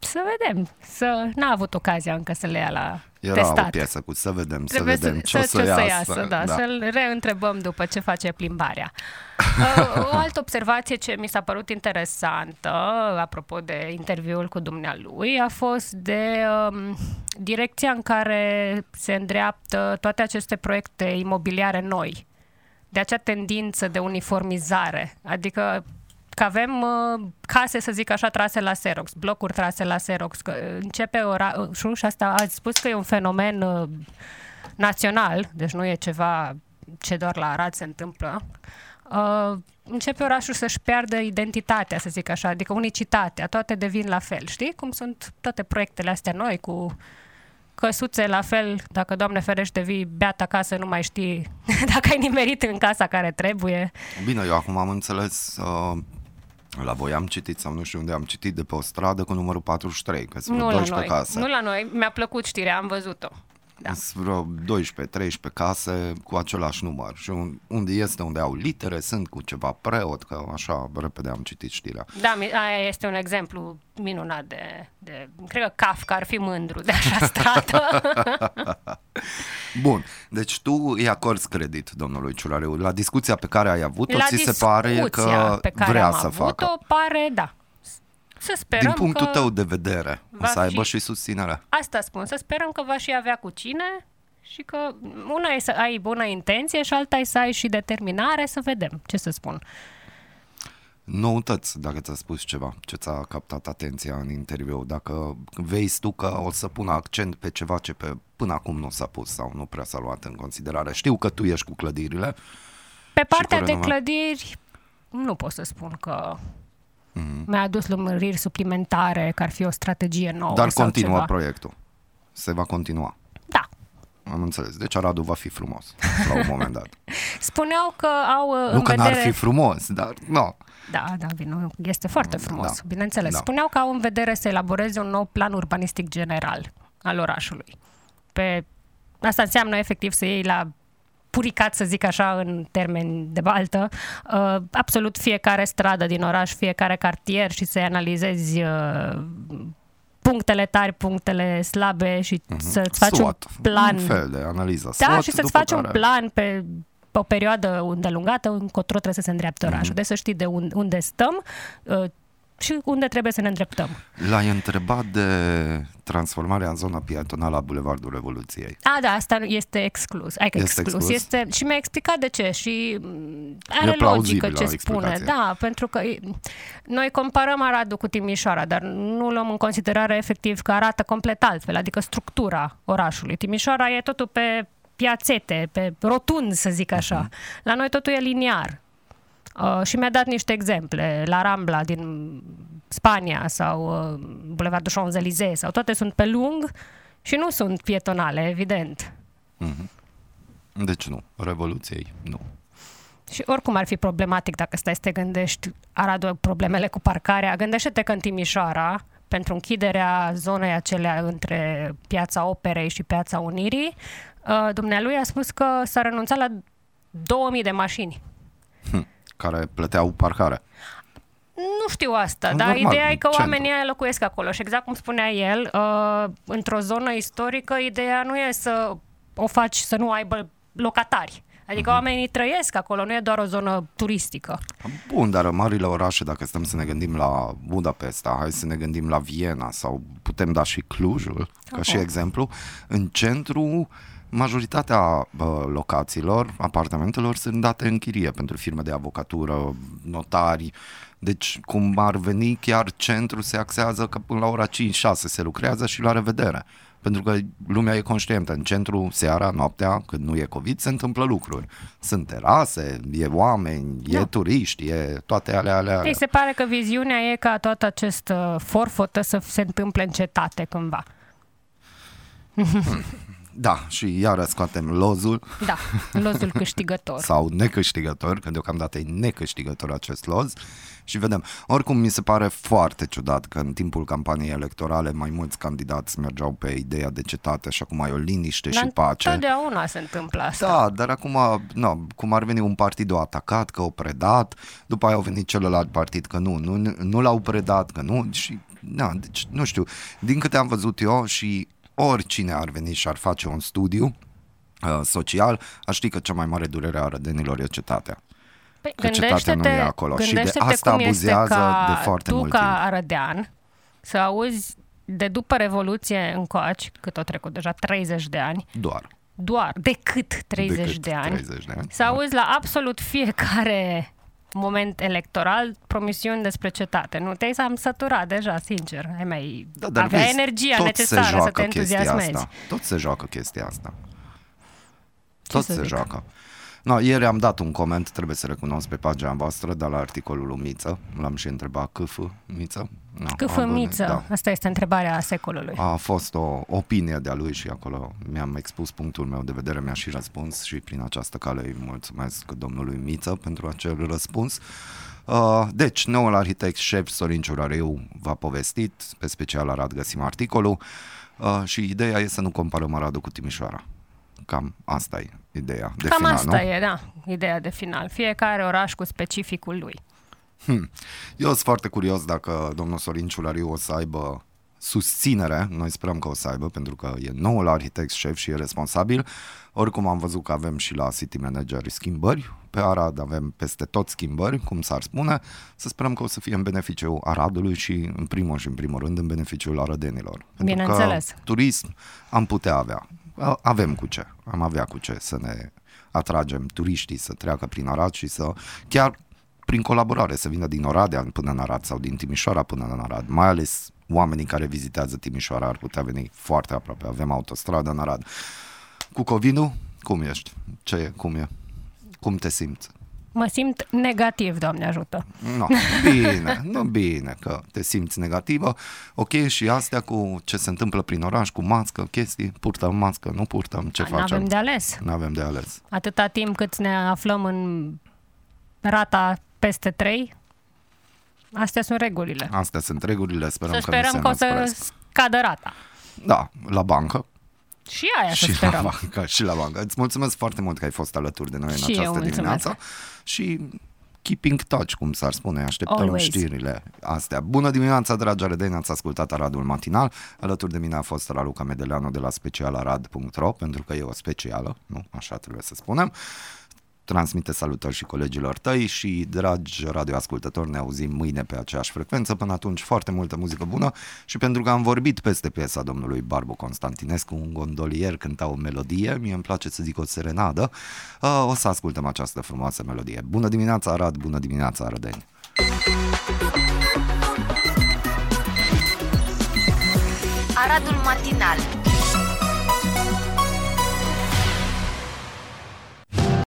S1: Să vedem. Să... N-a avut ocazia încă să le ia la
S2: Era
S1: testat.
S2: o piesă cu să vedem,
S1: Trebuie
S2: să vedem
S1: să,
S2: ce o
S1: să,
S2: să,
S1: ce
S2: iasă.
S1: să iasă, da, da. să-l reîntrebăm după ce face plimbarea. [laughs] Uh, o altă observație ce mi s-a părut interesantă, apropo de interviul cu dumnealui, a fost de um, direcția în care se îndreaptă toate aceste proiecte imobiliare noi, de acea tendință de uniformizare, adică că avem uh, case, să zic așa, trase la Xerox, blocuri trase la Xerox, că începe ora, și și asta ați spus că e un fenomen uh, național, deci nu e ceva ce doar la Arad se întâmplă, uh, începe orașul să-și piardă identitatea, să zic așa, adică unicitatea, toate devin la fel. Știi cum sunt toate proiectele astea noi cu căsuțe la fel, dacă, Doamne ferește, vii beat acasă, nu mai știi [laughs] dacă ai nimerit în casa care trebuie.
S2: Bine, eu acum am înțeles, uh, la voi am citit sau nu știu unde am citit de pe o stradă cu numărul 43, că sunt
S1: Nu
S2: vreo
S1: la
S2: 12
S1: noi.
S2: case.
S1: Nu la noi. Mi-a plăcut știrea, am văzut-o. Da.
S2: Sunt vreo 12-13 case cu același număr și un- unde este, unde au litere, sunt cu ceva preot, că așa repede am citit știrea.
S1: Da, mi- aia este un exemplu minunat de, de... Cred că Kafka ar fi mândru de așa strată. [laughs]
S2: Bun, deci tu îți acorzi credit domnului Ciurareu. La discuția pe care ai avut-o,
S1: La
S2: ți se pare
S1: discuția
S2: că
S1: pe care
S2: vrea
S1: am
S2: să
S1: avut-o,
S2: facă.
S1: pare, da. Să sperăm
S2: Din punctul
S1: că...
S2: tău de vedere, o
S1: va
S2: să aibă
S1: fi-
S2: și susținere.
S1: Asta spun, să sperăm că va și avea cu cine și că una e să ai bună intenție și alta e să ai și determinare, să vedem ce să spun.
S2: Noutăți, dacă ți-a spus ceva, ce ți-a captat atenția în interviu, dacă vezi tu că o să pună accent pe ceva ce pe, până acum nu s-a pus sau nu prea s-a luat în considerare. Știu că tu ești cu clădirile,
S1: Pe partea
S2: cu
S1: de
S2: renovat.
S1: clădiri, nu pot să spun că
S2: Mhm.
S1: mi-a adus lămuriri suplimentare, că ar fi o strategie nouă
S2: Dar
S1: sau
S2: continuă
S1: ceva.
S2: proiectul. Se va continua.
S1: Da.
S2: Am înțeles. Deci Aradul va fi frumos la un moment dat. [laughs]
S1: Spuneau că au uh,
S2: nu
S1: în
S2: că
S1: vedere...
S2: n-ar fi frumos, dar nu.
S1: Da, da, bine, este foarte frumos,
S2: Da.
S1: bineînțeles.
S2: Da.
S1: Spuneau că au în vedere să elaboreze un nou plan urbanistic general al orașului. Pe... Asta înseamnă efectiv să iei la puricat, să zic așa, în termeni de baltă, uh, absolut fiecare stradă din oraș, fiecare cartier și să-i analizezi uh, punctele tari, punctele slabe și să-ți faci
S2: SWOT,
S1: un plan.
S2: Un fel de analiză
S1: Da,
S2: SWOT,
S1: și să-ți
S2: după
S1: faci un
S2: care-
S1: plan pe pe o perioadă îndelungată, încotro trebuie să se îndreaptă orașul.
S2: Mhm.
S1: Deci să știi de unde, unde stăm uh, și unde trebuie să ne îndreptăm.
S2: L-ai întrebat de transformarea în zona pietonală a Bulevardul Revoluției.
S1: A, da, asta nu- este exclus. Adică
S2: Este
S1: exclus.
S2: exclus?
S1: Este, și mi-a explicat de ce și mm, are
S2: E plauzibilă
S1: logică ce spune.
S2: explicație.
S1: Da, pentru că e- noi comparăm Aradul cu Timișoara, dar nu luăm în considerare efectiv că arată complet altfel, adică structura orașului. Timișoara e totul pe piațete, pe rotund, să zic așa.
S2: Mhm.
S1: La noi totul e liniar. Uh, și mi-a dat niște exemple. La Rambla din Spania sau uh, Bulevardul Champs-Élysées sau toate sunt pe lung și nu sunt pietonale, evident.
S2: Deci nu, Revoluției nu.
S1: Și oricum ar fi problematic dacă stai să te gândești Aradul problemele cu parcarea. Gândește-te că în Timișoara, pentru închiderea zonei acelea între Piața Operei și Piața Unirii, uh, dumnealui a spus că s-a renunțat la 2000 de mașini.
S2: Care plăteau parcare.
S1: Nu știu asta,
S2: În
S1: dar
S2: normal,
S1: ideea e că
S2: în centru.
S1: oamenii aia locuiesc acolo și exact cum spunea el, uh, într-o zonă istorică, ideea nu e să o faci să nu aibă locatari. Adică
S2: Mhm.
S1: oamenii trăiesc acolo, nu e doar o zonă turistică.
S2: Bun, dar în marile orașe, dacă stăm să ne gândim la Budapesta, hai să ne gândim la Viena sau putem da și Clujul, ca și
S1: Oh.
S2: exemplu, în centru majoritatea bă, locațiilor, apartamentelor sunt date în chirie pentru firme de avocatură, notari, deci cum ar veni chiar centru se axează că până la ora 5-6 se lucrează și la revedere. Pentru că lumea e conștientă. În centru, seara, noaptea, când nu e COVID, se întâmplă lucruri. Sunt terase, e oameni, e
S1: Da.
S2: turiști, e toate alea, alea, alea.
S1: Ei se pare că viziunea e ca tot acest uh, forfotă să se întâmple în cetate cândva.
S2: Da, și iară scoatem lozul
S1: Da, lozul câștigător. [laughs]
S2: sau necâștigător, că deocamdată e necâștigător acest loz și vedem. Oricum mi se pare foarte ciudat că în timpul campaniei electorale mai mulți candidați mergeau pe ideea de cetate și acum ai o liniște și
S1: Dar
S2: pace.
S1: Întotdeauna se întâmplă asta.
S2: Da, dar acum, nu, cum ar veni un partid o atacat, că o predat, după aia au venit celălalt partid că nu, nu, nu l-au predat, că nu, și, na, deci, nu știu, din câte am văzut eu și oricine ar veni și ar face un studiu uh, social, aș ști că cea mai mare durere a rădenilor e cetatea.
S1: Păi,
S2: Că cetatea nu e acolo și de
S1: gândește-te
S2: asta
S1: cum este
S2: abuzează
S1: ca
S2: de foarte
S1: tu
S2: mult
S1: ca
S2: timp.
S1: arădean să auzi de după Revoluție încoaci, cât au trecut deja 30 de ani,
S2: Doar.
S1: doar, decât 30
S2: Decât
S1: de ani,
S2: 30 de ani.
S1: să auzi la absolut fiecare moment electoral promisiuni despre cetate. Nu te-ai am săturat deja, sincer. Ai mai
S2: Da, dar
S1: avea
S2: vezi,
S1: energia
S2: tot
S1: necesară
S2: se
S1: să
S2: joacă
S1: te
S2: chestia
S1: entuziasmezi.
S2: Asta. Tot se joacă chestia asta.
S1: Ce
S2: Tot
S1: să
S2: se
S1: zic?
S2: joacă. No, ieri am dat un coment, trebuie să recunosc pe pagina voastră, dar la articolul lui Miță, l-am și întrebat câf Miță. No,
S1: Cât
S2: am-
S1: miță?
S2: Da.
S1: Asta este întrebarea secolului.
S2: A fost o opinie de-a lui și acolo mi-am expus punctul meu de vedere, mi-a și răspuns și prin această cale îi mulțumesc domnului Miță pentru acel răspuns. Uh, deci, noul arhitect șef Sorin Ciurariu v-a povestit, pe special Arad găsim articolul uh, și ideea e să nu comparăm Aradul cu Timișoara. Cam asta e ideea de
S1: Cam
S2: final,
S1: asta
S2: nu?
S1: e, da, ideea de final. Fiecare oraș cu specificul lui.
S2: Eu sunt foarte curios dacă domnul Sorin Ciulariu o să aibă susținere, noi sperăm că o să aibă, pentru că e noul arhitect șef și e responsabil. Oricum am văzut că avem și la City Manager schimbări, pe Arad avem peste tot schimbări, cum s-ar spune, să sperăm că o să fie în beneficiul Aradului și în primul și în primul rând în beneficiul arădenilor. Pentru
S1: Bineînțeles.
S2: că turism am putea avea, A- avem cu ce, am avea cu ce să ne atragem turiștii să treacă prin Arad și să chiar prin colaborare să vină din Oradea până în Arad sau din Timișoara până în Arad, mai ales oamenii care vizitează Timișoara ar putea veni foarte aproape. Avem autostradă în Arad. Cu covid cum ești? Ce e? Cum e? Cum te simți?
S1: Mă simt negativ, Doamne ajută.
S2: No, bine, nu bine că te simți negativă. Ok, și astea cu ce se întâmplă prin oraș, cu mască, chestii, purtăm mască, nu purtăm, ce
S1: Nu
S2: facem?
S1: avem de ales.
S2: Nu avem de ales.
S1: Atâta timp cât ne aflăm în rata peste 3, astea sunt regulile.
S2: Astea sunt regulile, sperăm
S1: Să
S2: că nu
S1: sperăm
S2: se
S1: că o să
S2: înăspresc.
S1: scadă rata.
S2: Da, la bancă.
S1: Și aia să
S2: și la
S1: sperăm.
S2: bancă, și la bancă. Îți mulțumesc foarte mult că ai fost alături de noi în
S1: Și eu
S2: această
S1: mulțumesc.
S2: dimineață și keeping touch, cum s-ar spune, așteptăm
S1: Always.
S2: știrile astea. Bună dimineața, dragi arădeni, ați ascultat Aradul Matinal. Alături de mine a fost Raluca Medeleanu de la specialarad.ro, pentru că e o specială, nu? Așa trebuie să spunem. Transmite salutări și colegilor tăi și, dragi radioascultători, ne auzim mâine pe aceeași frecvență. Până atunci, foarte multă muzică bună și pentru că am vorbit peste piesa domnului Barbu Constantinescu, un gondolier cânta o melodie, mie îmi place să zic o serenadă, uh, o să ascultăm această frumoasă melodie. Bună dimineața, Arad, bună dimineața, Arădeni!
S5: Aradul Matinal